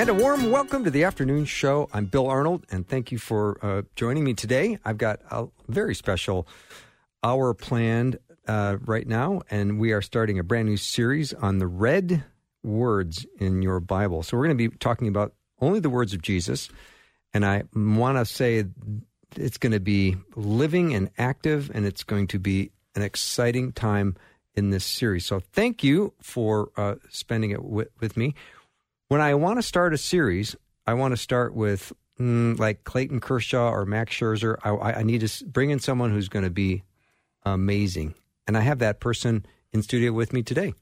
And a warm welcome to the afternoon show. I'm Bill Arnold, and thank you for uh, joining me today. I've got a very special hour planned uh, right now, and we are starting a brand new series on the red words in your Bible. So we're going to be talking about only the words of Jesus, and I want to say it's going to be living and active, and it's going to be an exciting time in this series. So thank you for uh, spending it with, with me when I want to start a series, I want to start with mm, like Clayton Kershaw or Max Scherzer. I, I need to bring in someone who's going to be amazing. And I have that person in studio with me today.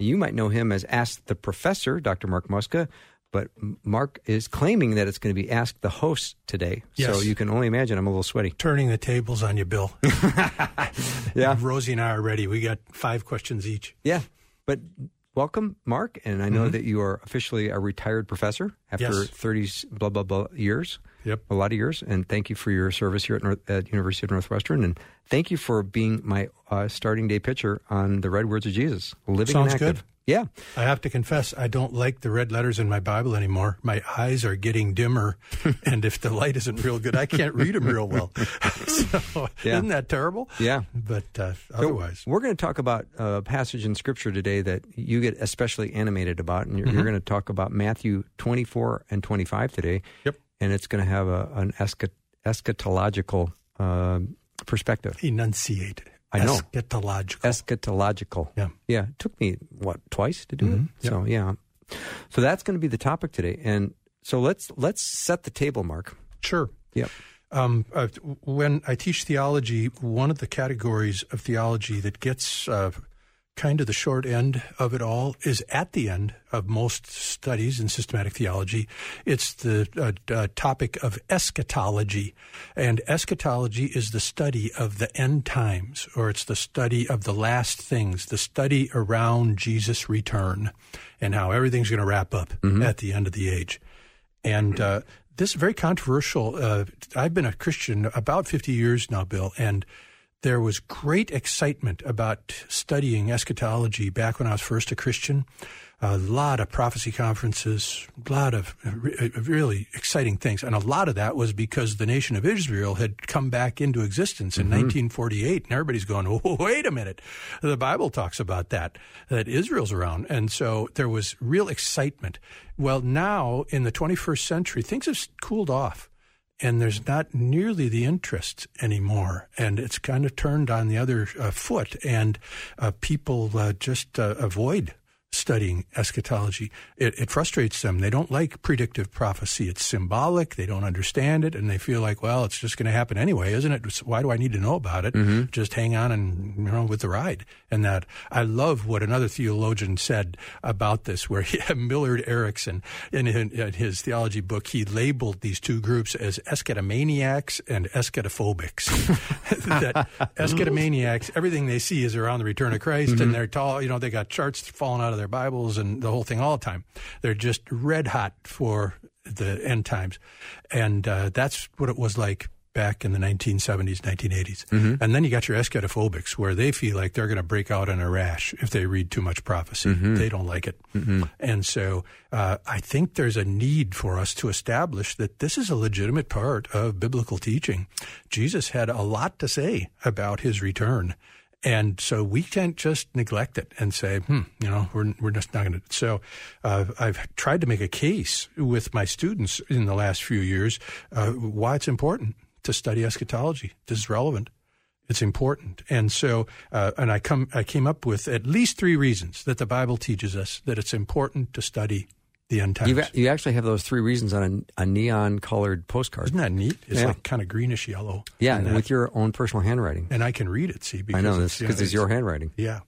You might know him as Ask the Professor, Dr. Mark Muska, but Mark is claiming that it's going to be Ask the Host today. Yes. So you can only imagine I'm a little sweaty. Turning the tables on you, Bill. yeah. Rosie and I are ready. We got five questions each. Yeah. But welcome, Mark. And I know mm-hmm. that you are officially a retired professor after yes. 30 blah, blah, blah years. Yep. A lot of years. And thank you for your service here at, North, at University of Northwestern. And thank you for being my uh, starting day pitcher on the Red Words of Jesus. Living Sounds and active. good. Yeah. I have to confess, I don't like the red letters in my Bible anymore. My eyes are getting dimmer, and if the light isn't real good, I can't read them real well. so, yeah. isn't that terrible? Yeah. But uh, otherwise. So we're going to talk about a passage in Scripture today that you get especially animated about, and you're, mm-hmm. you're going to talk about Matthew 24 and 25 today. Yep. And it's going to have a, an eschatological uh, perspective. Enunciate. I know. Eschatological. Eschatological. Yeah. Yeah. It took me, what, twice to do mm-hmm. it? Yep. So, yeah. So that's going to be the topic today. And so let's let's set the table, Mark. Sure. Yep. Um, uh, when I teach theology, one of the categories of theology that gets uh, kind of the short end of it all is at the end of most studies in systematic theology. It's the uh, uh, topic of eschatology. And eschatology is the study of the end times, or it's the study of the last things, the study around Jesus' return and how everything's going to wrap up mm-hmm. at the end of the age. And uh, this is very controversial. Uh, I've been a Christian about 50 years now, Bill, and there was great excitement about studying eschatology back when I was first a Christian. A lot of prophecy conferences, a lot of really exciting things. And a lot of that was because the nation of Israel had come back into existence in mm-hmm. 1948. And everybody's going, oh, wait a minute. The Bible talks about that, that Israel's around. And so there was real excitement. Well, now in the 21st century, things have cooled off and there's not nearly the interest anymore. And it's kind of turned on the other uh, foot, and uh, people uh, just uh, avoid studying eschatology. It, it, frustrates them. They don't like predictive prophecy. It's symbolic. They don't understand it, and they feel like, well, it's just going to happen anyway, isn't it? Why do I need to know about it? Mm-hmm. Just hang on and you know with the ride. And that I love what another theologian said about this, where he, Millard Erickson in, in, in, his theology book he labeled these two groups as eschatomaniacs and eschatophobics. that eschatomaniacs, everything they see is around the return of Christ, mm-hmm. and they're tall. You know, they got charts falling out of their their Bibles and the whole thing all the time. They're just red hot for the end times. And uh, that's what it was like back in the 1970s, 1980s. Mm-hmm. And then you got your eschatophobics where they feel like they're going to break out in a rash if they read too much prophecy. Mm-hmm. They don't like it. Mm-hmm. And so uh, I think there's a need for us to establish that this is a legitimate part of biblical teaching. Jesus had a lot to say about his return. And so we can't just neglect it and say, hmm, you know, we're, we're just not going to. So uh, I've tried to make a case with my students in the last few years uh, why it's important to study eschatology. This is relevant. It's important. And so, uh, and I come, I came up with at least three reasons that the Bible teaches us that it's important to study the times. You've, you actually have those three reasons on a, a neon colored postcard. Isn't that neat? It's yeah. like kind of greenish yellow. Yeah, with your own personal handwriting. And I can read it, see? I know because it's, it's, your handwriting. Yeah.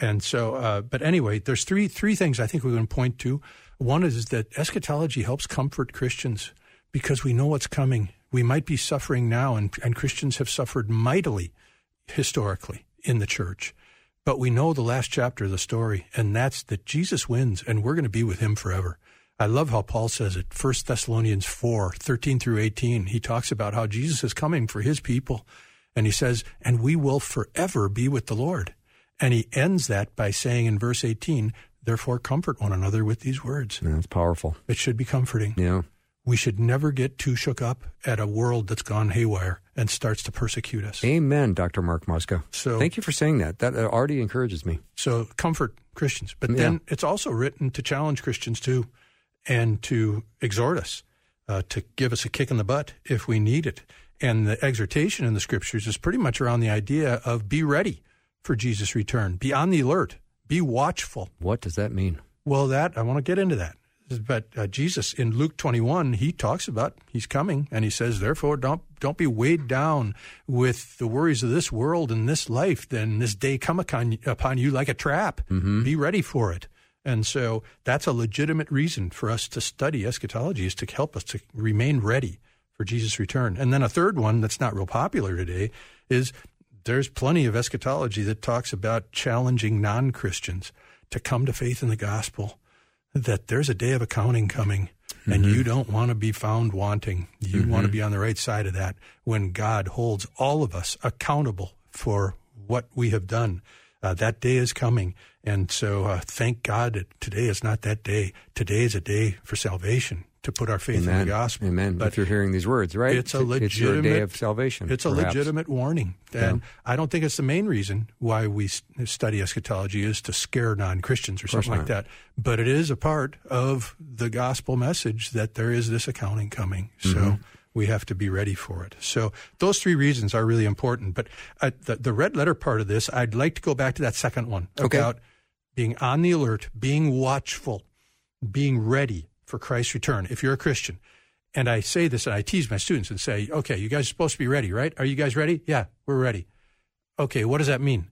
And so, uh, but anyway, there's three three things I think we can point to. One is that eschatology helps comfort Christians because we know what's coming. We might be suffering now, and, and Christians have suffered mightily historically in the church. But we know the last chapter of the story, and that's that Jesus wins, and we're going to be with him forever. I love how Paul says it. 1 Thessalonians 4, 13 through 18. He talks about how Jesus is coming for his people. And he says, and we will forever be with the Lord. And he ends that by saying in verse 18, therefore comfort one another with these words. Yeah, that's powerful. It should be comforting. Yeah. We should never get too shook up at a world that's gone haywire and starts to persecute us. Amen, Dr. Mark Muska. So- thank you for saying that. That already encourages me. So comfort Christians. But Yeah. then it's also written to challenge Christians too and to exhort us, uh, to give us a kick in the butt if we need it. And the exhortation in the scriptures is pretty much around the idea of be ready for Jesus' return, be on the alert, be watchful. What does that mean? Well, that I want to get into that. But uh, Jesus in Luke 21, he talks about he's coming, and he says, therefore, don't don't be weighed down with the worries of this world and this life. Then this day come upon, upon you like a trap. Be ready for it. And so that's a legitimate reason for us to study eschatology is to help us to remain ready for Jesus' return. And then a third one that's not real popular today is there's plenty of eschatology that talks about challenging non Christians to come to faith in the gospel, that there's a day of accounting coming. And you don't want to be found wanting. You want to be on the right side of that when God holds all of us accountable for what we have done. Uh, that day is coming. And so uh, thank God that today is not that day. Today is a day for salvation, to put our faith in the gospel. Amen. But if you're hearing these words, right? it's a It's your day legitimate- of salvation. it's a perhaps. legitimate warning. And I don't think it's the main reason why we study eschatology is to scare non Christians or something like that. But it is a part of the gospel message that there is this accounting coming. So Mm-hmm. we have to be ready for it. So those three reasons are really important. But uh, the, the red letter part of this, I'd like to go back to that second one Okay. about being on the alert, being watchful, being ready for Christ's return. If you're a Christian, and I say this and I tease my students and say, okay, you guys are supposed to be ready, right? Are you guys ready? Yeah, we're ready. Okay, what does that mean?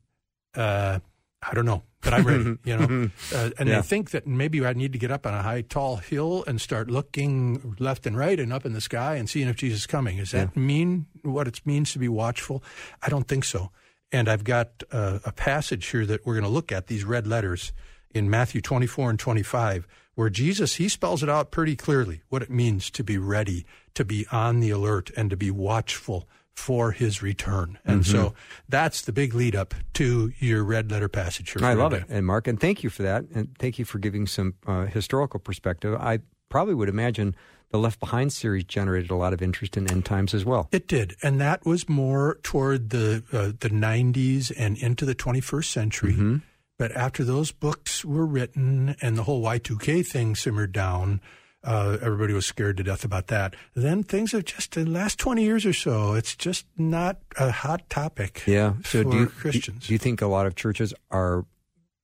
Uh, I don't know, but I'm ready, you know? Uh, and Yeah. they think that maybe I need to get up on a high, tall hill and start looking left and right and up in the sky and seeing if Jesus is coming. Does that mean what it means to be watchful? I don't think so. And I've got uh, a passage here that we're going to look at, these red letters in Matthew 24 and 25, where Jesus, he spells it out pretty clearly what it means to be ready, to be on the alert, and to be watchful for his return. And so that's the big lead up to your red letter passage here. I love it. And Mark, and thank you for that. And thank you for giving some uh, historical perspective. I probably would imagine the Left Behind series generated a lot of interest in end times as well. It did, and that was more toward the uh, the 90s and into the 21st century. Mm-hmm. But after those books were written and the whole Y2K thing simmered down, uh, everybody was scared to death about that. Then things have just in the last 20 years or so, it's just not a hot topic. Yeah. So for do you, Christians. Do you think a lot of churches are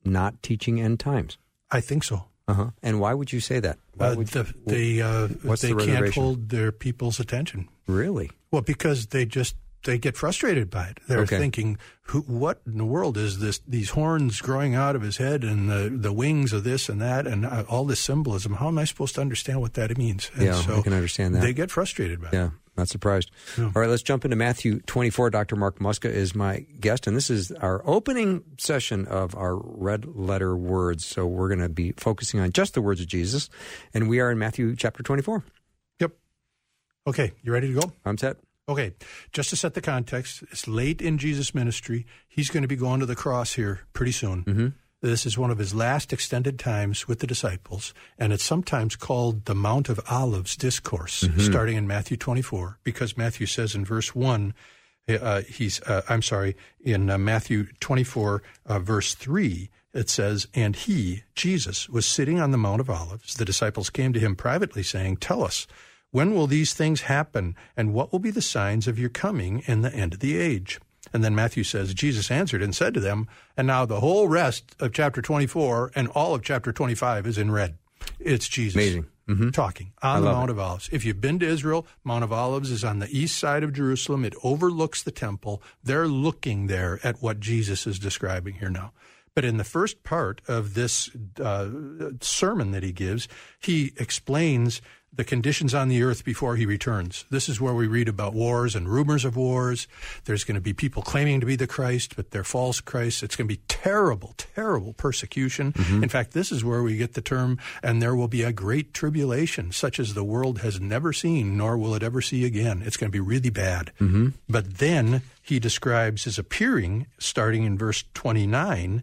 not teaching end times? I think so. Uh-huh. And why would you say that? Why Uh, would- the, they uh, what's they the can't hold their people's attention. really? Well, because they just they get frustrated by it. They're Okay. thinking, "Who? What in the world is this? These horns growing out of his head, and the the wings of this and that, and uh, all this symbolism. How am I supposed to understand what that means?" And Yeah, I can understand that. They get frustrated by it. Not surprised. All right, let's jump into Matthew 24. Dr. Mark Muska is my guest, and this is our opening session of our red letter words. So we're going to be focusing on just the words of Jesus, and we are in Matthew chapter 24. Yep. Okay, you ready to go? I'm set. Okay, just to set the context, it's late in Jesus' ministry. He's going to be going to the cross here pretty soon. Mm-hmm. This is one of his last extended times with the disciples, and it's sometimes called the Mount of Olives discourse, starting in Matthew 24, because Matthew says in verse 1, uh, he's, uh, I'm sorry, in uh, Matthew 24, uh, verse 3, it says, And he, Jesus, was sitting on the Mount of Olives. The disciples came to him privately, saying, Tell us, when will these things happen? And what will be the signs of your coming and the end of the age? And then Matthew says, Jesus answered and said to them, and now the whole rest of chapter 24 and all of chapter 25 is in red. It's Jesus Amazing. talking on the Mount of Olives. If you've been to Israel, Mount of Olives is on the east side of Jerusalem. It overlooks the temple. They're looking there at what Jesus is describing here now. But in the first part of this uh, sermon that he gives, he explains the conditions on the earth before he returns. This is where we read about wars and rumors of wars. There's going to be people claiming to be the Christ, but they're false Christ. It's going to be terrible, terrible persecution. Mm-hmm. In fact, this is where we get the term, and there will be a great tribulation, such as the world has never seen, nor will it ever see again. It's going to be really bad. Mm-hmm. But then he describes his appearing, starting in verse 29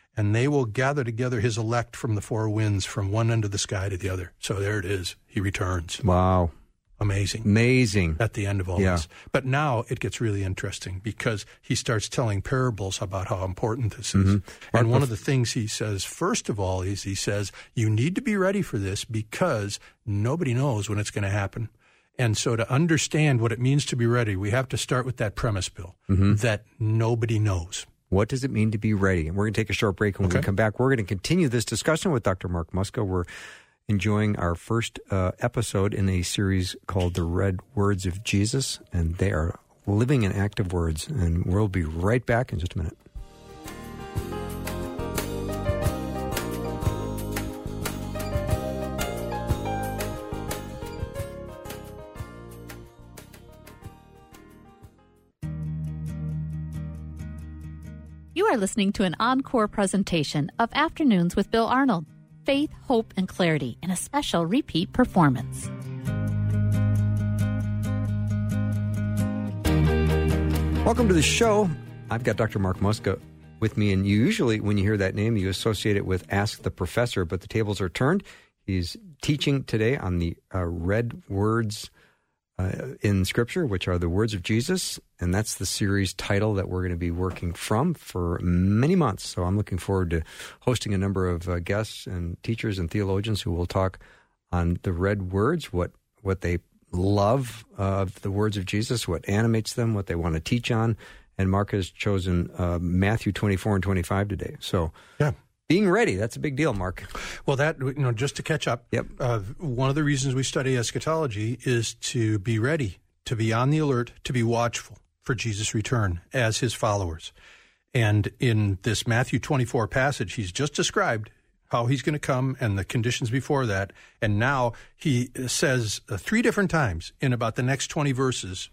and they will gather together his elect from the four winds, from one end of the sky to the other. So there it is. He returns. Wow. Amazing. Amazing. At the end of all yeah. this. But now it gets really interesting because he starts telling parables about how important this is. Mm-hmm. And one of the things he says, first of all, is he says, you need to be ready for this because nobody knows when it's going to happen. And so to understand what it means to be ready, we have to start with that premise, Bill, mm-hmm. that nobody knows. What does it mean to be ready? And we're going to take a short break. When okay. we come back, we're going to continue this discussion with Dr. Mark Muska. We're enjoying our first uh, episode in a series called The Red Words of Jesus, and they are living and active words. And we'll be right back in just a minute. Are listening to an encore presentation of Afternoons with Bill Arnold Faith, Hope, and Clarity in a special repeat performance. Welcome to the show. I've got Dr. Mark Muska with me, and usually, when you hear that name, you associate it with Ask the Professor, but the tables are turned. He's teaching today on the uh, red words uh, in Scripture, which are the words of Jesus. And that's the series title that we're going to be working from for many months. So I'm looking forward to hosting a number of uh, guests and teachers and theologians who will talk on the red words, what, what they love of the words of Jesus, what animates them, what they want to teach on. And Mark has chosen uh, Matthew 24 and 25 today. So, yeah being ready that's a big deal mark. Well that you know just to catch up yep. uh, one of the reasons we study eschatology is to be ready to be on the alert to be watchful for jesus return as his followers. And in this matthew 24 passage he's just described how he's going to come and the conditions before that. And now he says uh, three different times in about the next 20 verses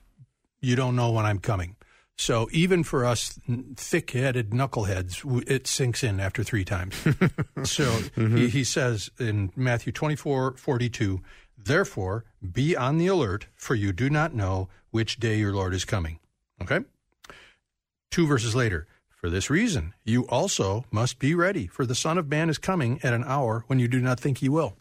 you don't know when i'm coming so even for us thick-headed knuckleheads, it sinks in after three times. so mm-hmm. he, he, says in Matthew 24, 42, Therefore, be on the alert, for you do not know which day your Lord is coming. Okay? Two verses later, For this reason, you also must be ready, for the Son of Man is coming at an hour when you do not think he will.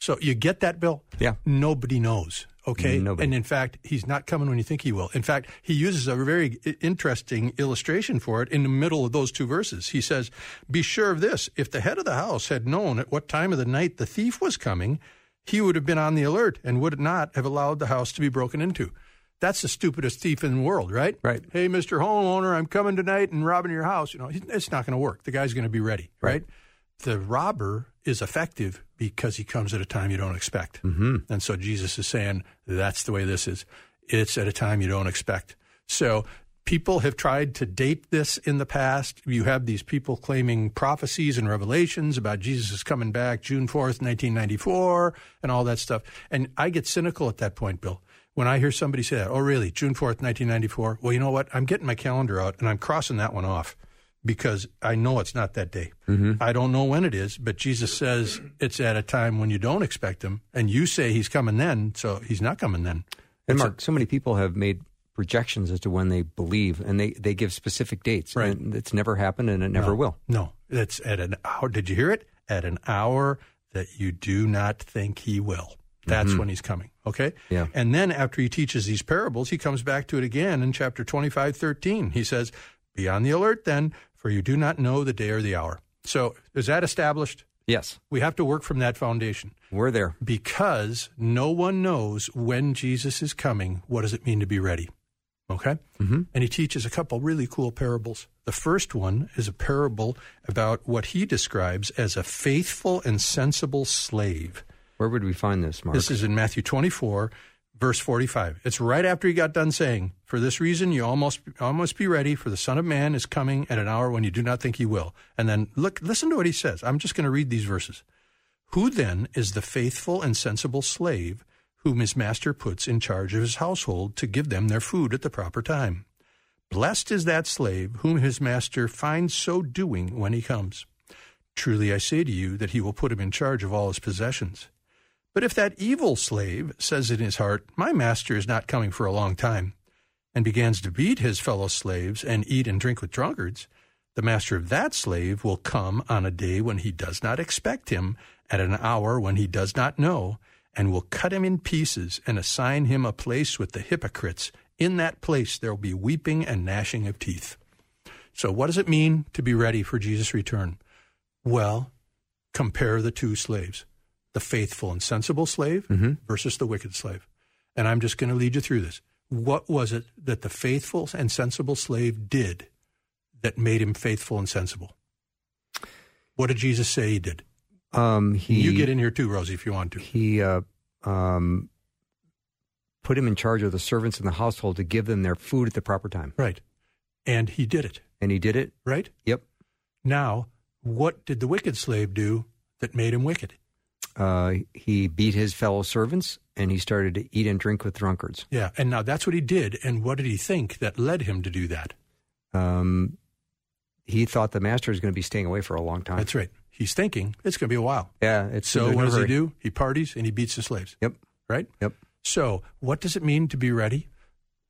So you get that, Bill? Yeah. Nobody knows. Okay. Mm, nobody. And in fact, he's not coming when you think he will. In fact, he uses a very interesting illustration for it in the middle of those two verses. He says, Be sure of this. If the head of the house had known at what time of the night the thief was coming, he would have been on the alert and would not have allowed the house to be broken into. That's the stupidest thief in the world, right? Right. Hey, Mr. Homeowner, I'm coming tonight and robbing your house. You know, it's not going to work. The guy's going to be ready, right? right? The robber is effective because he comes at a time you don't expect. Mm-hmm. And so Jesus is saying, that's the way this is. It's at a time you don't expect. So people have tried to date this in the past. You have these people claiming prophecies and revelations about Jesus coming back June 4th, 1994, and all that stuff. And I get cynical at that point, Bill. When I hear somebody say that, oh, really, June 4th, 1994? Well, you know what? I'm getting my calendar out and I'm crossing that one off because I know it's not that day. Mm-hmm. I don't know when it is, but Jesus says it's at a time when you don't expect him, and you say he's coming then, so he's not coming then. And Mark, so many people have made projections as to when they believe, and they, they give specific dates. Right. And it's never happened, and it never no, will. No, it's at an hour. Did you hear it? At an hour that you do not think he will. That's mm-hmm. when he's coming. Okay? Yeah. And then after he teaches these parables, he comes back to it again in chapter 25, 13. He says, Be on the alert then, for you do not know the day or the hour. So is that established? Yes, We have to work from that foundation we're there. because no one knows when Jesus is coming. What does it mean to be ready? Okay? Mhm. And he teaches a couple really cool parables. The first one is a parable about what he describes as a faithful and sensible slave. Where would we find this, Mark? This is in Matthew 24, verse 45. It's right after he got done saying, For this reason you almost almost be ready, for the Son of Man is coming at an hour when you do not think he will. And then look, listen to what he says. I'm just going to read these verses. Who then is the faithful and sensible slave whom his master puts in charge of his household to give them their food at the proper time? Blessed is that slave whom his master finds so doing when he comes. Truly I say to you that he will put him in charge of all his possessions. But if that evil slave says in his heart, My master is not coming for a long time, and begins to beat his fellow slaves and eat and drink with drunkards, the master of that slave will come on a day when he does not expect him, at an hour when he does not know, and will cut him in pieces and assign him a place with the hypocrites. In that place there will be weeping and gnashing of teeth. So, what does it mean to be ready for Jesus' return? Well, compare the two slaves the faithful and sensible slave versus the wicked slave. And I'm just going to lead you through this. What was it that the faithful and sensible slave did that made him faithful and sensible? What did Jesus say he did? um, he you get in here too, Rosie, if you want to. he uh, um, put him in charge of the servants in the household to give them their food at the proper time, Right. And he did it, and he did it. right? Yep. Now, what did the wicked slave do that made him wicked? Uh, he beat his fellow servants, and he started to eat and drink with drunkards. Yeah. And now that's what he did. And what did he think that led him to do that? Um, he thought the master was going to be staying away for a long time. That's right. He's thinking it's going to be a while. yeah. It's So what does he do? He parties and he beats the slaves, Yep. right? Yep. So what does it mean to be ready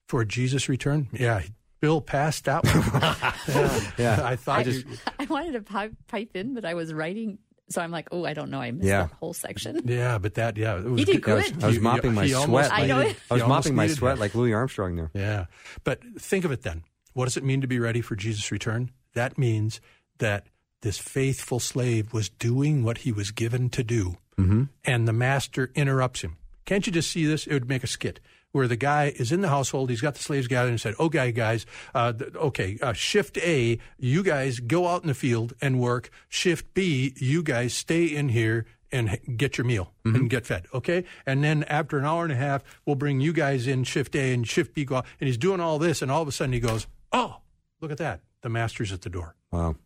for Jesus' return? Yeah, Bill passed that one. yeah, Yeah. I thought I just- you- I wanted to pipe, pipe in, but I was writing, so I'm like, oh, I don't know. I missed Yeah. that whole section. yeah, but that yeah, it was He did good. I was. I was He- mopping my sweat. I know like- it. I was mopping my sweat that. like Louis Armstrong there. Yeah. But think of it then. What does it mean to be ready for Jesus' return? That means that this faithful slave was doing what he was given to do, Mm-hmm. and the master interrupts him. Can't you just see this? It would make a skit where the guy is in the household. He's got the slaves gathered and said, "Okay, guys, uh, okay, uh, shift A, you guys go out in the field and work. Shift B, you guys stay in here." And get your meal and get fed, okay? And then after an hour and a half, we'll bring you guys in shift A and shift B go out. And he's doing all this, and all of a sudden he goes, "Oh, look at that! The master's at the door." Wow.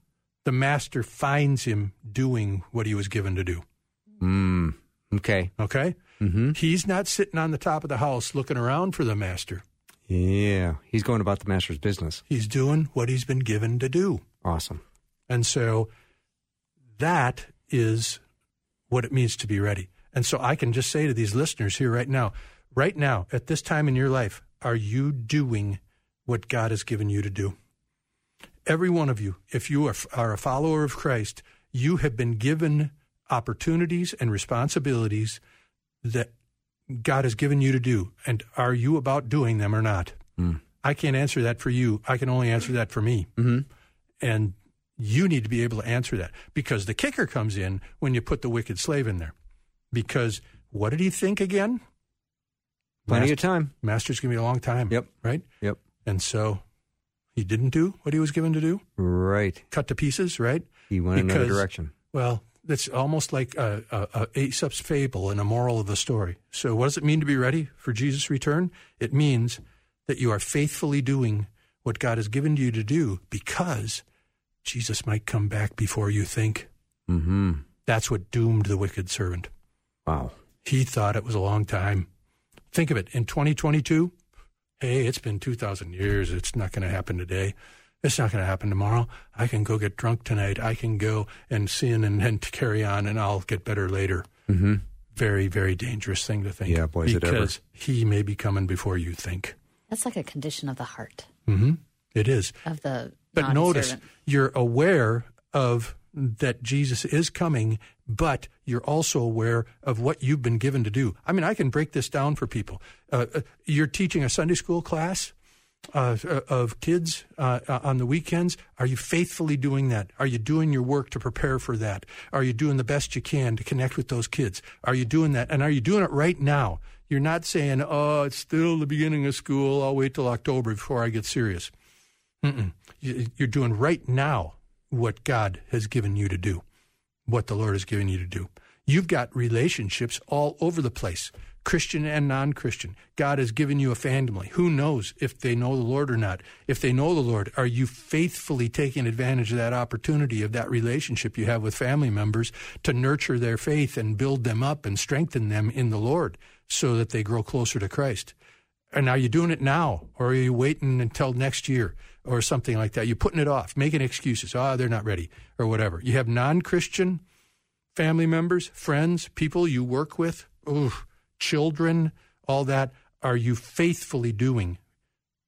The master finds him doing what he was given to do. Mm. Okay. Okay, Mm-hmm. he's not sitting on the top of the house looking around for the master. Yeah. He's going about the master's business. He's doing what he's been given to do. Awesome. And so that is what it means to be ready. And so I can just say to these listeners here right now, right now, at this time in your life, are you doing what God has given you to do? Every one of you, if you are, are a follower of Christ, you have been given opportunities and responsibilities that God has given you to do. And are you about doing them or not? I can't answer that for you. I can only answer that for me. Mm-hmm. And you need to be able to answer that because the kicker comes in when you put the wicked slave in there. Because what did he think again? Plenty Master- of time. Master's going to be a long time. Yep. Right? Yep. And so he didn't do what he was given to do, Right. cut to pieces, right? He went in another Because- direction. Well, that's almost like a, a, a Aesop's fable and a moral of the story. So, what does it mean to be ready for Jesus' return? It means that you are faithfully doing what God has given you to do because Jesus might come back before you think. Mm-hmm. That's what doomed the wicked servant. Wow. He thought it was a long time. Think of it in 2022. Hey, it's been 2,000 years. It's not going to happen today. It's not going to happen tomorrow. I can go get drunk tonight. I can go and sin and, and carry on, and I'll get better later. Mm-hmm. Very, very dangerous thing to think. Yeah, boy, is it ever. Because he may be coming before you think. That's like a condition of the heart hmm It is. of the But notice you're aware of that Jesus is coming, but you're also aware of what you've been given to do. I mean, I can break this down for people. Uh, uh, you're teaching a Sunday school class, uh, of kids uh, uh, on the weekends? Are you faithfully doing that? Are you doing your work to prepare for that? Are you doing the best you can to connect with those kids? Are you doing that? And are you doing it right now? You're not saying, oh, it's still the beginning of school. I'll wait till October before I get serious. Mm-mm. You're doing right now what God has given you to do, what the Lord has given you to do. You've got relationships all over the place. Christian and non Christian. God has given you a family. Who knows if they know the Lord or not? If they know the Lord, are you faithfully taking advantage of that opportunity, of that relationship you have with family members to nurture their faith and build them up and strengthen them in the Lord so that they grow closer to Christ? And are you doing it now or are you waiting until next year or something like that? You're putting it off, making excuses. Oh, they're not ready or whatever. You have non Christian family members, friends, people you work with. Ooh children, all that, are you faithfully doing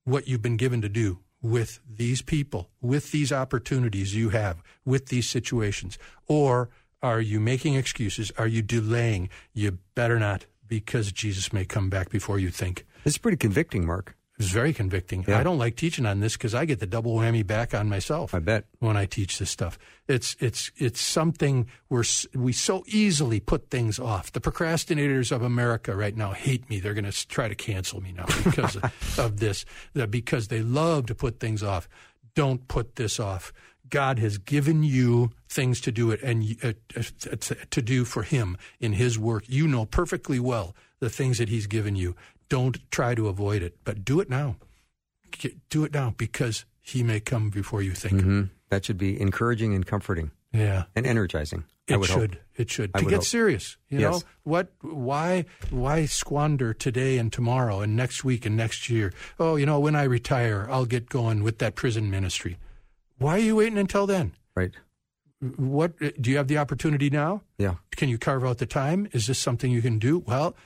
what you've been given to do with these people, with these opportunities you have, with these situations? Or are you making excuses? Are you delaying? You better not, because Jesus may come back before you think. It's pretty convicting, Mark. It's very convicting. Yeah. I don't like teaching on this because I get the double whammy back on myself. I bet when I teach this stuff, it's it's it's something where we so easily put things off. The procrastinators of America right now hate me. They're going to try to cancel me now because of, of this. Because they love to put things off. Don't put this off. God has given you things to do it and uh, uh, to do for Him in His work. You know perfectly well the things that He's given you. Don't try to avoid it, but do it now. Do it now because he may come before you think. Mm-hmm. That should be encouraging and comforting. Yeah, and energizing. It should. Hope. It should. I to get hope. serious, you yes. know what? Why? Why squander today and tomorrow and next week and next year? Oh, you know, when I retire, I'll get going with that prison ministry. Why are you waiting until then? Right. What do you have the opportunity now? Yeah. Can you carve out the time? Is this something you can do? Well,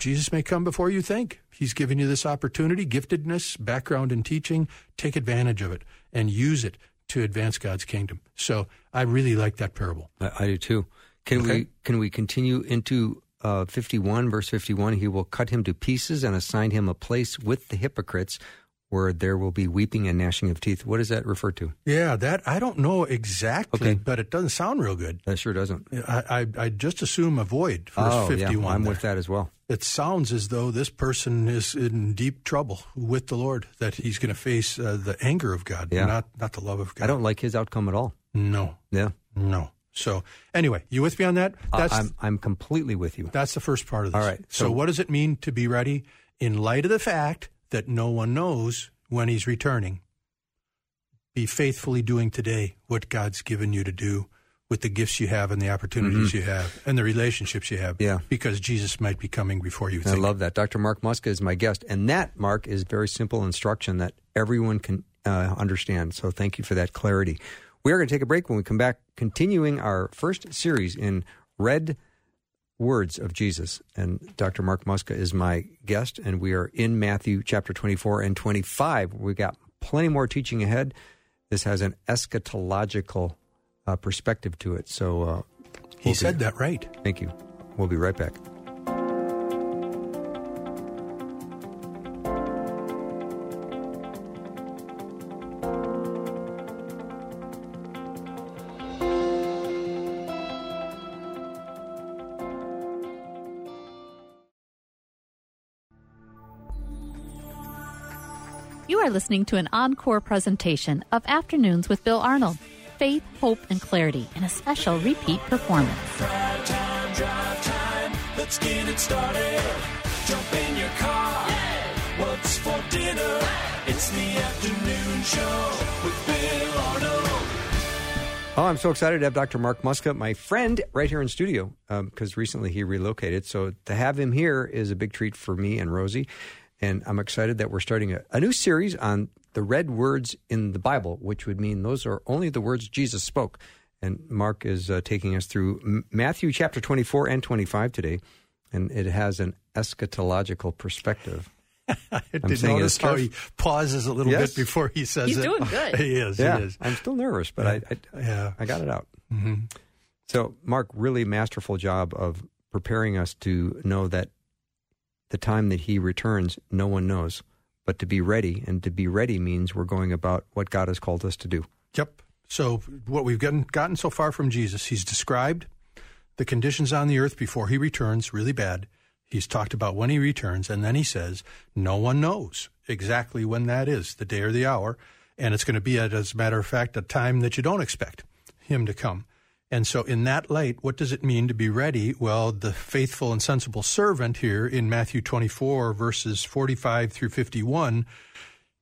Jesus may come before you think. He's given you this opportunity, giftedness, background in teaching. Take advantage of it and use it to advance God's kingdom. So I really like that parable. I, I do too. Can okay. we can we continue into uh, 51 verse 51 he will cut him to pieces and assign him a place with the hypocrites where there will be weeping and gnashing of teeth. What does that refer to? Yeah, that I don't know exactly, okay. but it doesn't sound real good. That sure doesn't. I, I, I just assume avoid verse oh, 51. Yeah, I'm there. with that as well. It sounds as though this person is in deep trouble with the Lord, that he's going to face uh, the anger of God, yeah. not, not the love of God. I don't like his outcome at all. No. Yeah. No. So anyway, you with me on that? That's, I'm, I'm completely with you. That's the first part of this. All right. So, so what does it mean to be ready in light of the fact that no one knows when he's returning. Be faithfully doing today what God's given you to do with the gifts you have and the opportunities mm-hmm. you have and the relationships you have. Yeah. Because Jesus might be coming before you. I love that. Dr. Mark Muska is my guest. And that, Mark, is very simple instruction that everyone can uh, understand. So thank you for that clarity. We are going to take a break when we come back, continuing our first series in Red words of Jesus. And Dr. Mark Muska is my guest, and we are in Matthew chapter 24 and 25. We've got plenty more teaching ahead. This has an eschatological uh, perspective to it. So uh, we'll he said be, that right. Thank you. We'll be right back. You are listening to an encore presentation of Afternoons with Bill Arnold Faith, Hope, and Clarity in a special repeat performance. Time, time. Yeah. What's for dinner? It's the afternoon show with Bill Arnold. Oh, I'm so excited to have Dr. Mark Muska, my friend, right here in studio, because um, recently he relocated. So to have him here is a big treat for me and Rosie. And I'm excited that we're starting a, a new series on the red words in the Bible, which would mean those are only the words Jesus spoke. And Mark is uh, taking us through Matthew chapter 24 and 25 today, and it has an eschatological perspective. I did notice how he pauses a little yes. bit before he says He's it. He's doing good. he is. Yeah, he is. I'm still nervous, but yeah. I, I, yeah. I got it out. Mm-hmm. So, Mark, really masterful job of preparing us to know that the time that he returns, no one knows, but to be ready. And to be ready means we're going about what God has called us to do. Yep. So what we've gotten, gotten so far from Jesus, he's described the conditions on the earth before he returns, really bad. He's talked about when he returns, and then he says, no one knows exactly when that is, the day or the hour. And it's going to be, as a matter of fact, a time that you don't expect him to come. And so, in that light, what does it mean to be ready? Well, the faithful and sensible servant here in Matthew 24, verses 45 through 51,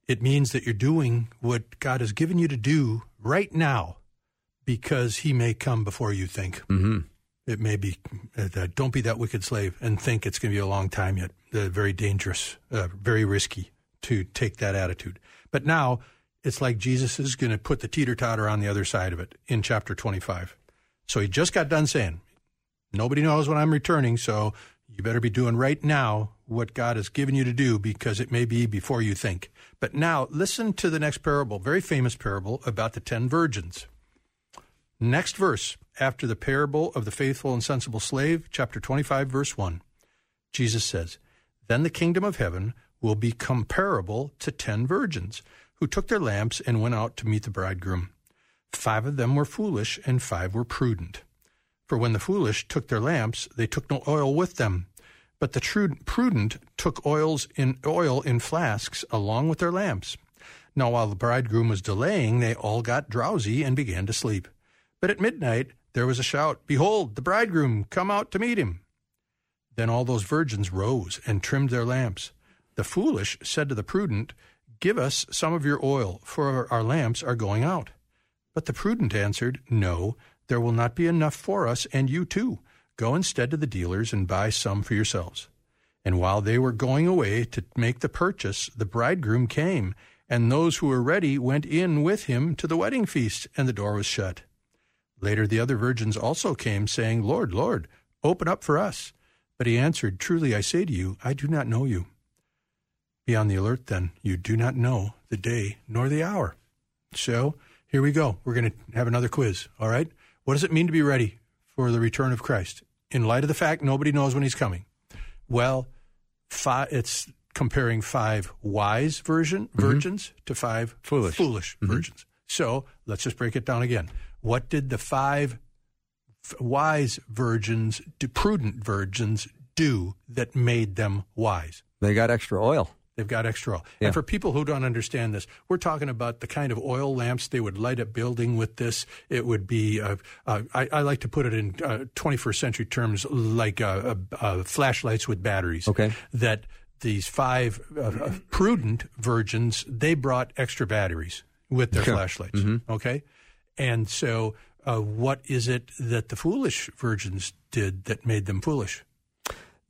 it means that you're doing what God has given you to do right now because he may come before you think. Mm-hmm. It may be, uh, don't be that wicked slave and think it's going to be a long time yet. Uh, very dangerous, uh, very risky to take that attitude. But now, it's like Jesus is going to put the teeter totter on the other side of it in chapter 25. So he just got done saying, Nobody knows when I'm returning, so you better be doing right now what God has given you to do because it may be before you think. But now listen to the next parable, very famous parable about the ten virgins. Next verse, after the parable of the faithful and sensible slave, chapter 25, verse 1, Jesus says, Then the kingdom of heaven will be comparable to ten virgins who took their lamps and went out to meet the bridegroom. Five of them were foolish, and five were prudent. For when the foolish took their lamps, they took no oil with them. But the prudent took oils in oil in flasks along with their lamps. Now while the bridegroom was delaying, they all got drowsy and began to sleep. But at midnight there was a shout, Behold, the bridegroom, come out to meet him. Then all those virgins rose and trimmed their lamps. The foolish said to the prudent, Give us some of your oil, for our lamps are going out. But the prudent answered, No, there will not be enough for us and you too. Go instead to the dealers and buy some for yourselves. And while they were going away to make the purchase, the bridegroom came, and those who were ready went in with him to the wedding feast, and the door was shut. Later the other virgins also came, saying, Lord, Lord, open up for us. But he answered, Truly I say to you, I do not know you. Be on the alert then. You do not know the day nor the hour. So here we go. We're going to have another quiz. All right. What does it mean to be ready for the return of Christ? In light of the fact nobody knows when he's coming. Well, five, it's comparing five wise version mm-hmm. virgins to five foolish, foolish mm-hmm. virgins. So let's just break it down again. What did the five wise virgins, prudent virgins, do that made them wise? They got extra oil. They've got extra oil. Yeah. And for people who don't understand this, we're talking about the kind of oil lamps they would light a building with this. It would be, uh, uh, I, I, like to put it in uh, 21st century terms, like uh, uh, uh, flashlights with batteries. Okay. That these five prudent virgins, they brought extra batteries with their sure. flashlights. Mm-hmm. Okay. And so, what is it that the foolish virgins did that made them foolish?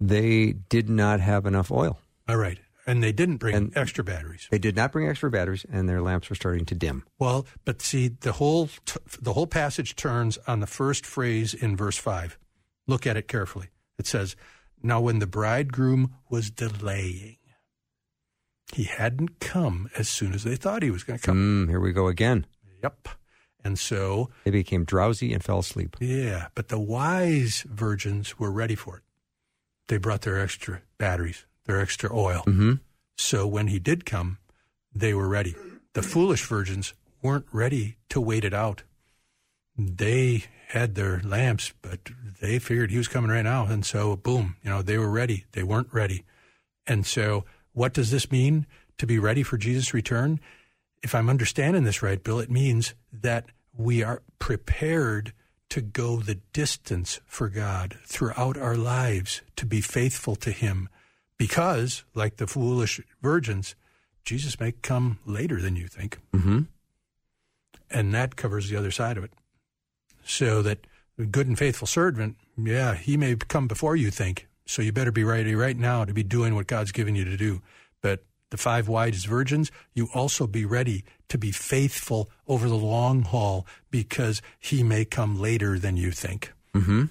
They did not have enough oil. All right. And they didn't bring and extra batteries. They did not bring extra batteries, and their lamps were starting to dim. Well, but see, the whole t- the whole passage turns on the first phrase in verse five. Look at it carefully. It says, "Now when the bridegroom was delaying, he hadn't come as soon as they thought he was going to come." Mm, here we go again. Yep. And so they became drowsy and fell asleep. Yeah, but the wise virgins were ready for it. They brought their extra batteries their extra oil. Mm-hmm. So when he did come, they were ready. The foolish virgins weren't ready to wait it out. They had their lamps, but they figured he was coming right now. And so, boom, you know, they were ready. They weren't ready. And so, what does this mean to be ready for Jesus' return? If I'm understanding this right, Bill, it means that we are prepared to go the distance for God throughout our lives, to be faithful to Him, because, like the foolish virgins, Jesus may come later than you think. Mm-hmm. And that covers the other side of it. So that the good and faithful servant, yeah, he may come before you think. So you better be ready right now to be doing what God's given you to do. But the five wise virgins, you also be ready to be faithful over the long haul because he may come later than you think. Mm-hmm.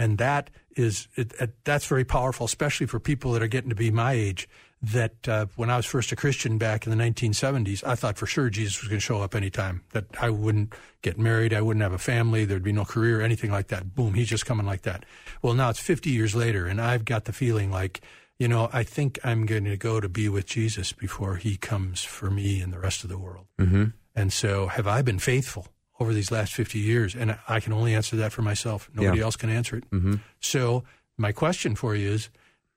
And that is it, it, that's very powerful, especially for people that are getting to be my age. That uh, when I was first a Christian back in the 1970s, I thought for sure Jesus was going to show up anytime. That I wouldn't get married, I wouldn't have a family, there'd be no career, anything like that. Boom, he's just coming like that. Well, now it's 50 years later, and I've got the feeling like you know, I think I'm going to go to be with Jesus before he comes for me and the rest of the world. Mm-hmm. And so, have I been faithful over these last 50 years? And I can only answer that for myself. Nobody Yeah. else can answer it. Mm-hmm. So, my question for you is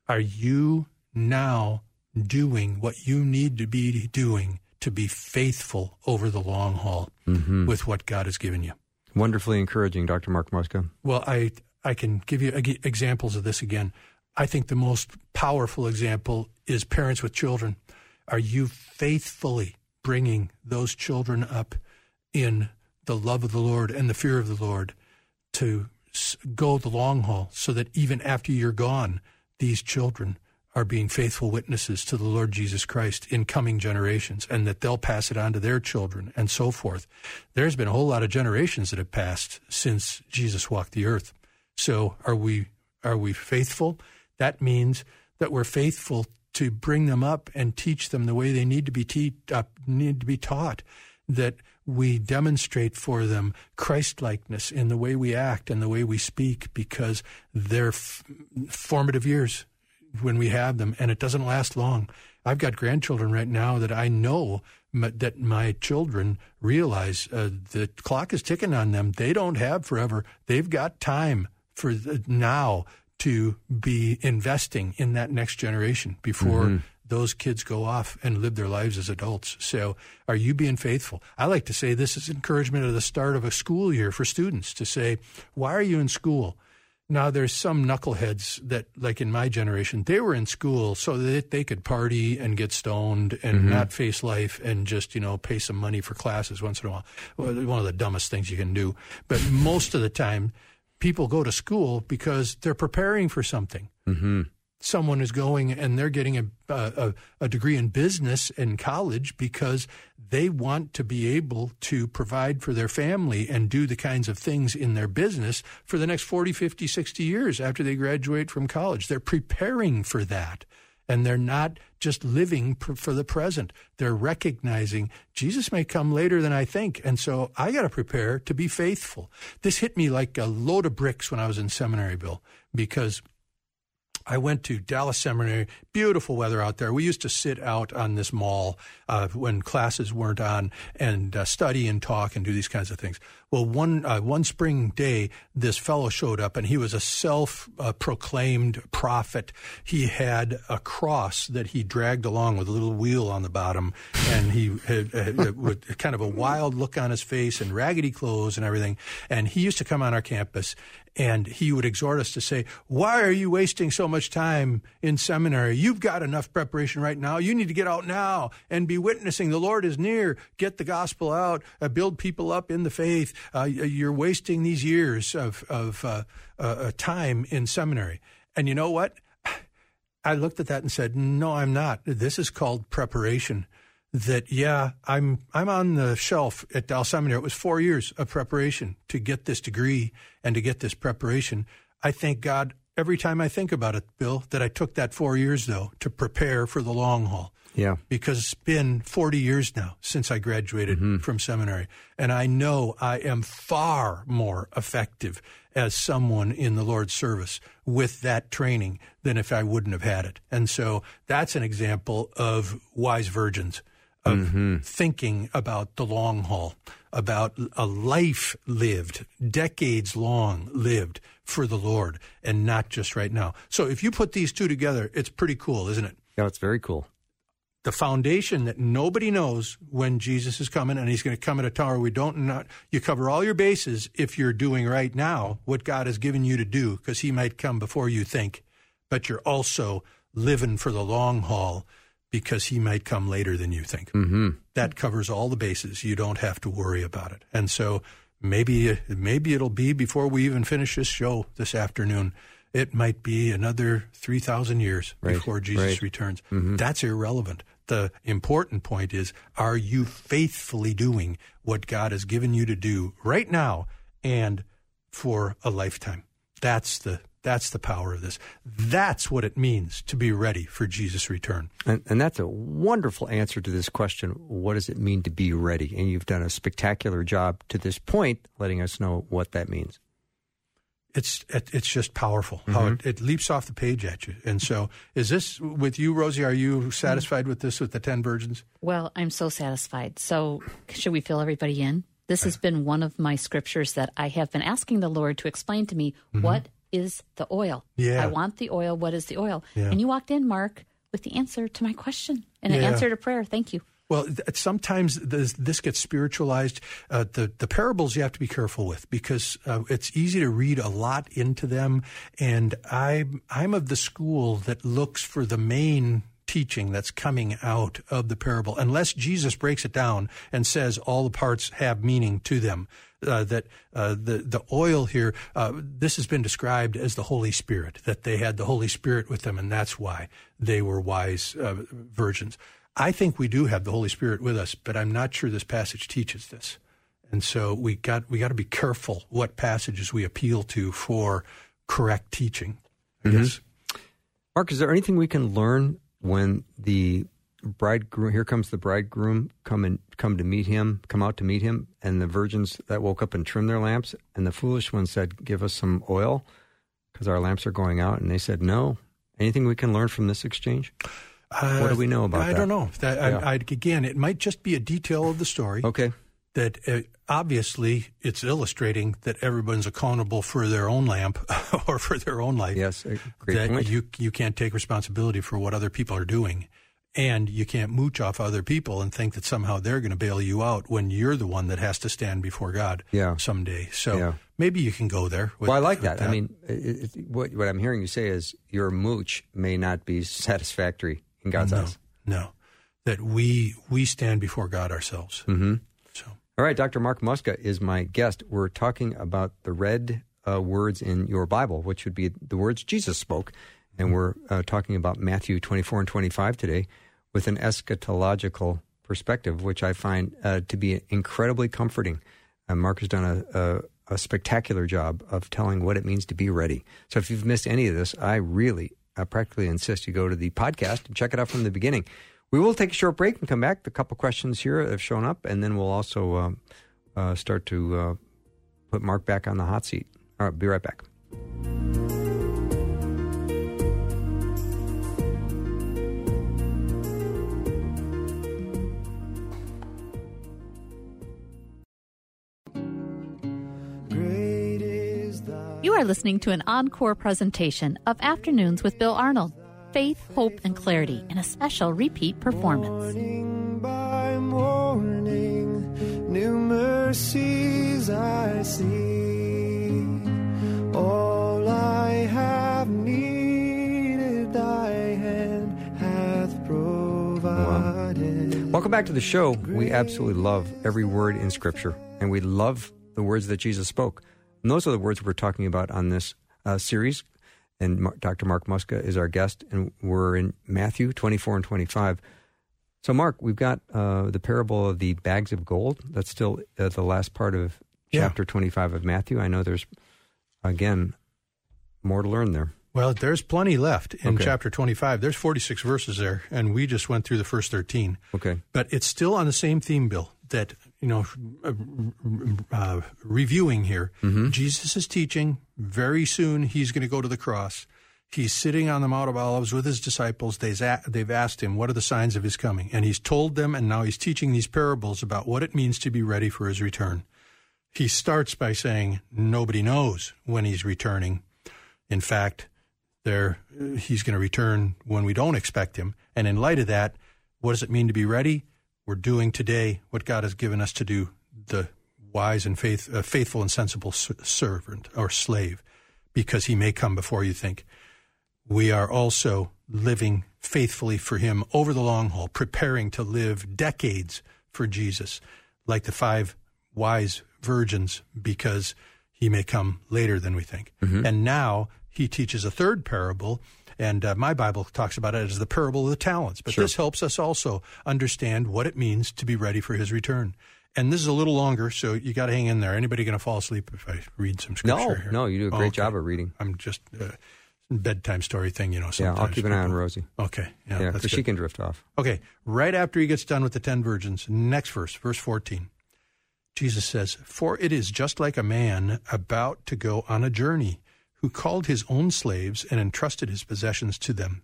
Are you now doing what you need to be doing to be faithful over the long haul Mm-hmm. with what God has given you? Wonderfully encouraging, Dr. Mark Muska. Well, I I can give you examples of this again. I think the most powerful example is parents with children. Are you faithfully bringing those children up in the love of the Lord and the fear of the Lord to go the long haul so that even after you're gone, these children are being faithful witnesses to the Lord Jesus Christ in coming generations and that they'll pass it on to their children and so forth. There's been a whole lot of generations that have passed since Jesus walked the earth. So are we are we faithful? That means that we're faithful to bring them up and teach them the way they need to be te- uh, need to be taught. That we demonstrate for them Christlikeness in the way we act and the way we speak, because they're f- formative years when we have them, and it doesn't last long. I've got grandchildren right now that I know that my children realize uh, the clock is ticking on them. They don't have forever. They've got time for the, now to be investing in that next generation before those kids go off and live their lives as adults. So, are you being faithful? I like to say this is encouragement at the start of a school year for students to say, "Why are you in school?" Now, there's some knuckleheads that, like in my generation, they were in school so that they could party and get stoned and mm-hmm. not face life and just, you know, pay some money for classes once in a while. Well, one of the dumbest things you can do. But most of the time, people go to school because they're preparing for something mm-hmm. Someone is going and they're getting a, a, a degree in business in college because they want to be able to provide for their family and do the kinds of things in their business for the next 40, 50, 60 years after they graduate from college. They're preparing for that. And they're not just living pr- for the present. They're recognizing Jesus may come later than I think. And so I got to prepare to be faithful. This hit me like a load of bricks when I was in seminary, Bill, because I went to Dallas Seminary. Beautiful weather out there. We used to sit out on this mall uh, when classes weren't on and uh, study and talk and do these kinds of things. Well, one uh, one spring day, this fellow showed up, and he was a self-proclaimed prophet. He had a cross that he dragged along with a little wheel on the bottom, and he had, had with kind of a wild look on his face and raggedy clothes and everything. And he used to come on our campus, and he would exhort us to say, Why are you wasting so much time in seminary? You've got enough preparation right now. You need to get out now and be witnessing. The Lord is near. Get the gospel out, uh, build people up in the faith. Uh, you're wasting these years of, of uh, uh, time in seminary. And you know what? I looked at that and said, "No, I'm not. This is called preparation." That yeah, I'm I'm on the shelf at Dallas Seminary. It was four years of preparation to get this degree and to get this preparation. I thank God every time I think about it, Bill, that I took that four years though to prepare for the long haul Yeah. because it's been 40 years now since I graduated mm-hmm. from seminary. And I know I am far more effective as someone in the Lord's service with that training than if I wouldn't have had it. And so that's an example of wise virgins, of mm-hmm. thinking about the long haul, about a life lived, decades long lived for the Lord, and not just right now. So if you put these two together, it's pretty cool, isn't it? Yeah, it's very cool. The foundation that nobody knows when Jesus is coming, and he's going to come at a time where we don't not. You cover all your bases if you're doing right now what God has given you to do, because He might come before you think, but you're also living for the long haul because He might come later than you think. Mm-hmm. That covers all the bases. You don't have to worry about it, and so maybe maybe it'll be before we even finish this show this afternoon. It might be another three thousand years Right, before Jesus right. returns. Mm-hmm. That's irrelevant. The important point is are you faithfully doing what God has given you to do right now and for a lifetime? That's the that's the power of this. That's what it means to be ready for Jesus' return. And, and that's a wonderful answer to this question. What does it mean to be ready? And you've done a spectacular job to this point, letting us know what that means. It's it, it's just powerful how mm-hmm. it, it leaps off the page at you. And so, is this with you, Rosie? Are you satisfied with this with the ten virgins? Well, I'm so satisfied. So, should we fill everybody in? This has been one of my scriptures that I have been asking the Lord to explain to me mm-hmm. what is the oil. Yeah. I want the oil. What is the oil? Yeah. And you walked in, Mark, with the answer to my question and an answer to prayer. Thank you. Well, th- sometimes this, this gets spiritualized. Uh, the the parables you have to be careful with because uh, it's easy to read a lot into them, and I'm I'm of the school that looks for the main teaching that's coming out of the parable, unless Jesus breaks it down and says all the parts have meaning to them. Uh, that uh, the the oil here, uh, this has been described as the Holy Spirit. That they had the Holy Spirit with them, and that's why they were wise uh, virgins. I think we do have the Holy Spirit with us, but I'm not sure this passage teaches this. And so we got we got to be careful what passages we appeal to for correct teaching. I mm-hmm. guess. Mark, is there anything we can learn when the bridegroom here comes the bridegroom come and come to meet him, come out to meet him, and the virgins that woke up and trimmed their lamps, and the foolish one said, "Give us some oil, because our lamps are going out," and they said, "No." Anything we can learn from this exchange? What do we know about I that? I don't know. That, Yeah. I, I, again, it might just be a detail of the story Okay. that uh, obviously it's illustrating that everyone's accountable for their own lamp or for their own life. Yes. Great that point. you you can't take responsibility for what other people are doing, and you can't mooch off other people and think that somehow they're going to bail you out when you're the one that has to stand before God Yeah. someday. So Yeah. maybe you can go there. With, well, I like with that. I mean, it, it, what what I'm hearing you say is your mooch may not be satisfactory in God's no, eyes. no, that we we stand before God ourselves. Mm-hmm. So All right, Dr. Mark Muska is my guest. We're talking about the red uh, words in your Bible, which would be the words Jesus spoke. And we're uh, talking about Matthew 24 and 25 today with an eschatological perspective, which I find uh, to be incredibly comforting. Uh, Mark has done a, a, a spectacular job of telling what it means to be ready. So if you've missed any of this, I really uh, practically insist you go to the podcast and check it out from the beginning. We will take a short break and come back. A couple questions here have shown up, and then we'll also um, uh, start to uh, put Mark back on the hot seat. All right, be right back. You are listening to an encore presentation of Afternoons with Bill Arnold. Faith, hope, and clarity in a special repeat performance. morning by morning, new mercies I see. All I have needed, thy hand hath provided. Welcome back to the show. We absolutely love every word in Scripture, and we love the words that Jesus spoke. And those are the words we're talking about on this uh, series. And Dr. Mark Muska is our guest, and we're in Matthew 24 and 25. So, Mark, we've got uh, the parable of the bags of gold. That's still uh, the last part of Yeah. chapter 25 of Matthew. I know there's, again, more to learn there. Well, there's plenty left in Okay. chapter 25. There's 46 verses there, and we just went through the first 13. Okay. But it's still on the same theme, Bill, that, you know, uh, uh, reviewing here, Jesus is teaching. Very soon he's going to go to the cross. He's sitting on the Mount of Olives with his disciples. They've they've asked him, What are the signs of his coming? And he's told them, and now he's teaching these parables about what it means to be ready for his return. He starts by saying, Nobody knows when he's returning. In fact, there he's going to return when we don't expect him. And in light of that, what does it mean to be ready? We're doing today what God has given us to do, the wise and faith, uh, faithful and sensible servant or slave, because he may come before you think. We are also living faithfully for him over the long haul, preparing to live decades for Jesus, like the five wise virgins, because he may come later than we think. And now he teaches a third parable, and uh, my Bible talks about it as the parable of the talents. But this helps us also understand what it means to be ready for his return. And this is a little longer, so you got to hang in there. Anybody going to fall asleep if I read some No, scripture here? no, you do a Oh, great okay. job of reading. I'm just uh, bedtime story thing, you know. Yeah, Sometimes I'll keep an eye on Rosie. Okay, yeah, Yeah, because good. she can drift off. Okay, right after he gets done with the ten virgins, next verse, verse 14, Jesus says, For it is just like a man about to go on a journey who called his own slaves and entrusted his possessions to them.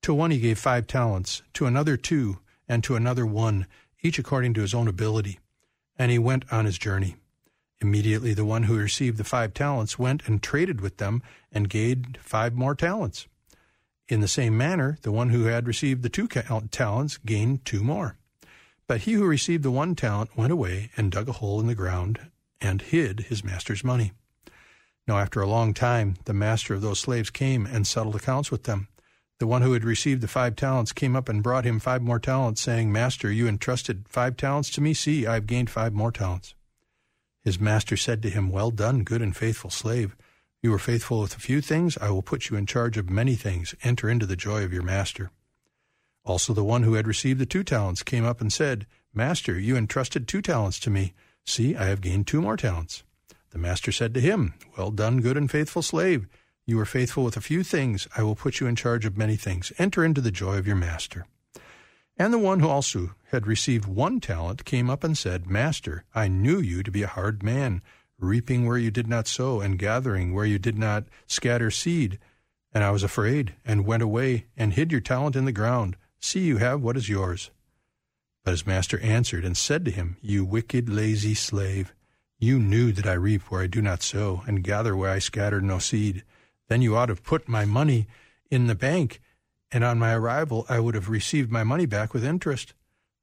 To one he gave five talents, to another two, and to another one, each according to his own ability. And he went on his journey. Immediately the one who received the five talents went and traded with them and gained five more talents. In the same manner, the one who had received the two talents gained two more. But he who received the one talent went away and dug a hole in the ground and hid his master's money. Now, after a long time, the master of those slaves came and settled accounts with them. The one who had received the five talents came up and brought him five more talents, saying, Master, you entrusted five talents to me. See, I have gained five more talents. His master said to him, Well done, good and faithful slave. You were faithful with a few things, I will put you in charge of many things. Enter into the joy of your master. Also, the one who had received the two talents came up and said, Master, you entrusted two talents to me. See, I have gained two more talents. The master said to him, Well done, good and faithful slave. You were faithful with a few things. I will put you in charge of many things. Enter into the joy of your master. And the one who also had received one talent came up and said, Master, I knew you to be a hard man reaping where you did not sow, and gathering where you did not scatter seed. And I was afraid, and went away, and hid your talent in the ground. See, you have what is yours. But his master answered and said to him, You wicked, lazy slave, you knew that I reap where I do not sow, and gather where I scattered no seed. Then you ought to have put my money in the bank, and on my arrival I would have received my money back with interest.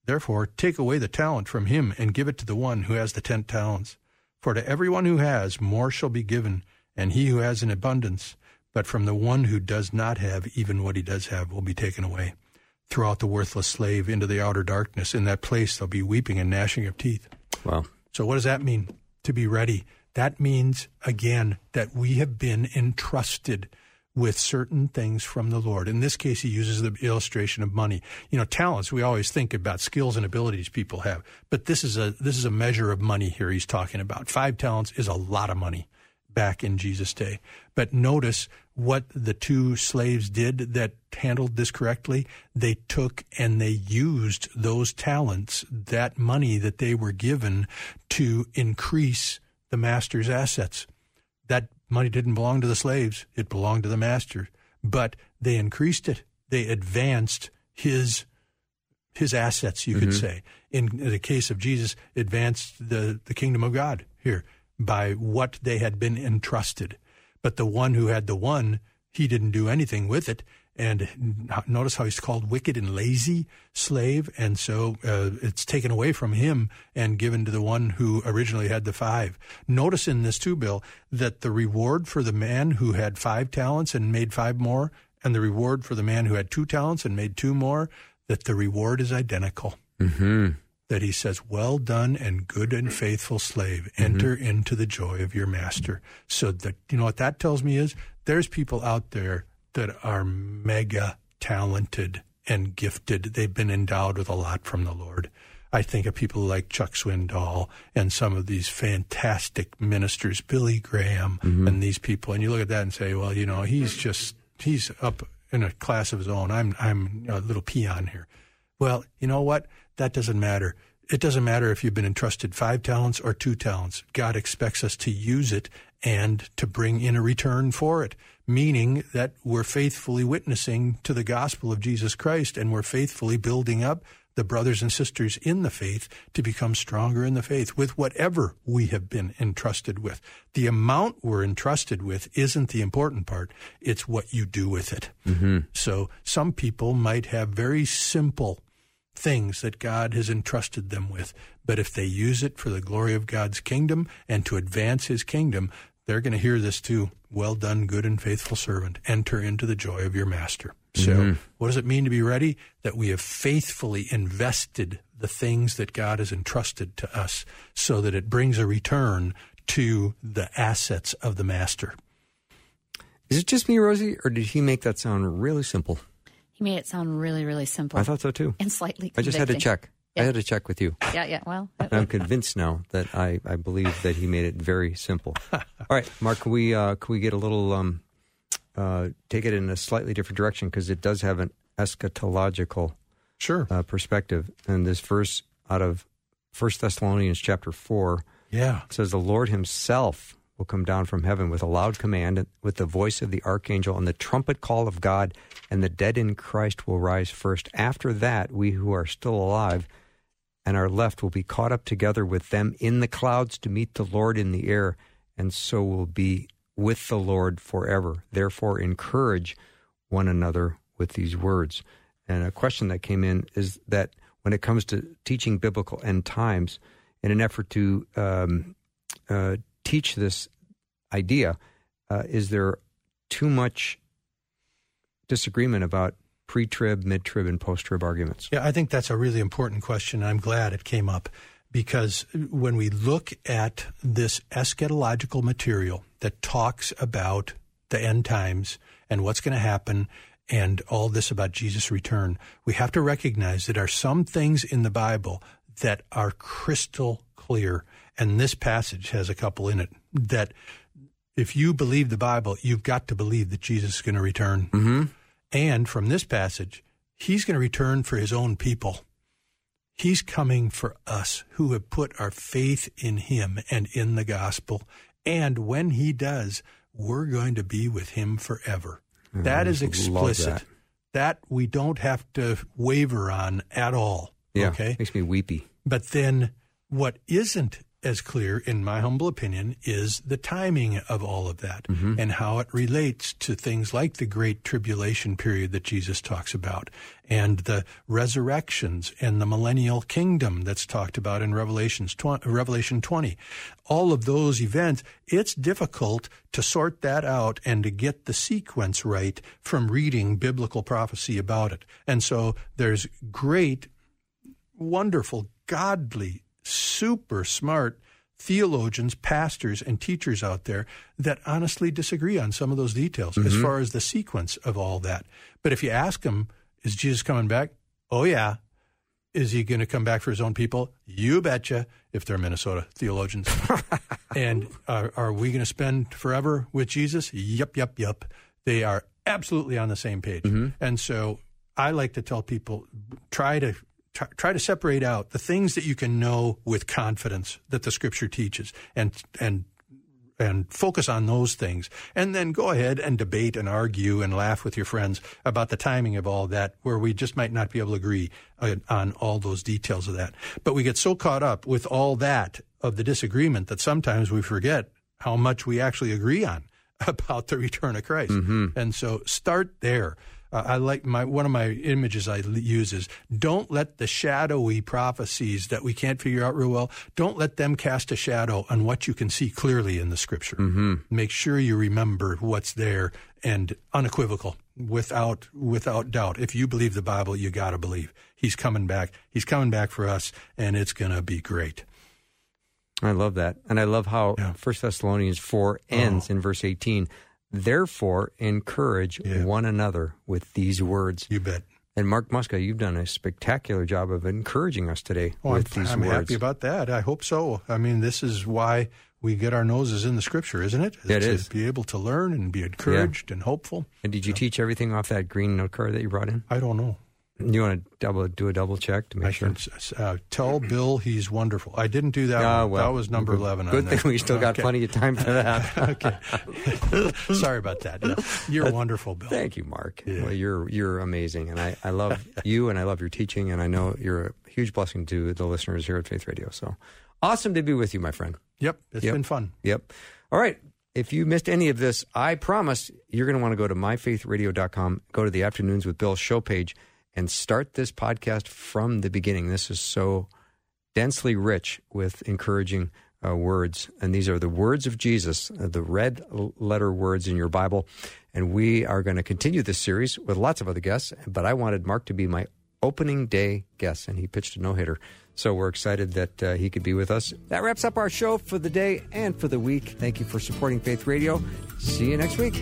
Therefore, take away the talent from him and give it to the one who has the ten talents. For to everyone who has, more shall be given, and he who has in abundance. But from the one who does not have, even what he does have will be taken away. Throw out the worthless slave into the outer darkness. In that place there'll be weeping and gnashing of teeth. Wow. So, what does that mean to be ready? That means, again, that we have been entrusted with certain things from the Lord. In this case, he uses the illustration of money. You know, talents, we always think about skills and abilities people have, but this is a, this is a measure of money here he's talking about. Five talents is a lot of money back in Jesus' day. But notice what the two slaves did that handled this correctly. They took and they used those talents, that money that they were given to increase the master's assets. That money didn't belong to the slaves, it belonged to the master. But they increased it, they advanced his his assets, you mm-hmm. could say. In the case of Jesus, advanced the, the kingdom of God here by what they had been entrusted. But the one who had the one, he didn't do anything with it. And notice how he's called wicked and lazy slave. And so uh, it's taken away from him and given to the one who originally had the five. Notice in this too, Bill, that the reward for the man who had five talents and made five more, and the reward for the man who had two talents and made two more, that the reward is identical. Mm-hmm. That he says, Well done and good and faithful slave, mm-hmm. enter mm-hmm. into the joy of your master. So that, you know what that tells me is there's people out there that are mega talented and gifted. They've been endowed with a lot from the Lord. I think of people like Chuck Swindoll and some of these fantastic ministers, Billy Graham, mm-hmm. and these people. And you look at that and say, well, you know, he's just he's up in a class of his own. I'm I'm a little peon here. Well, you know what? That doesn't matter. It doesn't matter if you've been entrusted five talents or two talents. God expects us to use it and to bring in a return for it meaning that we're faithfully witnessing to the gospel of Jesus Christ and we're faithfully building up the brothers and sisters in the faith to become stronger in the faith with whatever we have been entrusted with. The amount we're entrusted with isn't the important part, it's what you do with it. Mm-hmm. So some people might have very simple things that God has entrusted them with. But if they use it for the glory of God's kingdom and to advance his kingdom, they're going to hear this too. Well done, good and faithful servant. Enter into the joy of your master. So, mm-hmm. what does it mean to be ready? That we have faithfully invested the things that God has entrusted to us so that it brings a return to the assets of the master. Is it just me, Rosie, or did he make that sound really simple? He made it sound really, really simple. I thought so too. And slightly convicting. I just had to check. Yeah. I had to check with you. Yeah, yeah. Well, I'm convinced now that I, I believe that he made it very simple. All right, Mark, can we uh, can we get a little um, uh, take it in a slightly different direction because it does have an eschatological sure uh, perspective. And this verse out of First Thessalonians chapter four, yeah, says the Lord Himself will come down from heaven with a loud command, with the voice of the archangel, and the trumpet call of God, and the dead in Christ will rise first. After that, we who are still alive and are left will be caught up together with them in the clouds to meet the Lord in the air, and so will be with the Lord forever. Therefore, encourage one another with these words. And a question that came in is that when it comes to teaching biblical end times, in an effort to um, uh, teach this idea, uh, is there too much disagreement about pre trib, mid trib, and post trib arguments? Yeah, I think that's a really important question. I'm glad it came up because when we look at this eschatological material that talks about the end times and what's going to happen and all this about Jesus' return, we have to recognize that there are some things in the Bible that are crystal clear. And this passage has a couple in it that if you believe the Bible, you've got to believe that Jesus is going to return. Mm-hmm. And from this passage, he's going to return for his own people. He's coming for us who have put our faith in him and in the gospel. And when he does, we're going to be with him forever. Mm, that is explicit. love That we don't have to waver on at all. Yeah, Okay. makes me weepy. But then what isn't as clear, in my humble opinion, is the timing of all of that mm-hmm. and how it relates to things like the great tribulation period that Jesus talks about and the resurrections and the millennial kingdom that's talked about in Revelations 20, Revelation 20. All of those events, it's difficult to sort that out and to get the sequence right from reading biblical prophecy about it. And so there's great wonderful, godly, super smart theologians, pastors, and teachers out there that honestly disagree on some of those details as mm-hmm. far as the sequence of all that. But if you ask them, is Jesus coming back? Oh, yeah. Is he going to come back for his own people? You betcha, if they're Minnesota theologians. and are, are we going to spend forever with Jesus? Yep, yep, yep. They are absolutely on the same page. Mm-hmm. And so I like to tell people try to try, try to separate out the things that you can know with confidence that the scripture teaches and and and focus on those things. And then go ahead and debate and argue and laugh with your friends about the timing of all that where we just might not be able to agree uh, on all those details of that. But we get so caught up with all that of the disagreement that sometimes we forget how much we actually agree on about the return of Christ. And so start there uh, I like my one of my images I l- use is don't let the shadowy prophecies that we can't figure out real well. Don't let them cast a shadow on what you can see clearly in the Scripture. Mm-hmm. Make sure you remember what's there and unequivocal, without without doubt. If you believe the Bible, you got to believe He's coming back. He's coming back for us, and it's going to be great. I love that. And I love how Yeah. First Thessalonians 4 ends in verse 18. Therefore, encourage Yeah. one another with these words. You bet. And Mark Muska, you've done a spectacular job of encouraging us today Oh, with I'm, these I'm words. happy about that. I hope so. I mean, this is why we get our noses in the Scripture, isn't it? Yeah, it to be able to learn and be encouraged and hopeful. and did you teach everything off that green note card that you brought in? I don't know. You want to double do a double check to make I sure? can s- uh, tell Bill he's wonderful. I didn't do that. One. well, that was number good- eleven. Good thing there. we still got Okay. plenty of time for that. okay. Sorry about that. Yeah. You're wonderful, Bill. Thank you, Mark. Yeah. Well, you're you're amazing, and I, I love you, and I love your teaching, and I know you're a huge blessing to the listeners here at Faith Radio. So awesome to be with you, my friend. Yep, it's Yep. been fun. Yep. All right. If you missed any of this, I promise you're going to want to go to myfaithradio.com, go to the Afternoons with Bill show page, and start this podcast from the beginning. This is so densely rich with encouraging uh, words. And these are the words of Jesus, uh, the red letter words in your Bible. And we are going to continue this series with lots of other guests. But I wanted Mark to be my opening day guest, and he pitched a no hitter. So we're excited that uh, he could be with us. That wraps up our show for the day and for the week. Thank you for supporting Faith Radio. See you next week.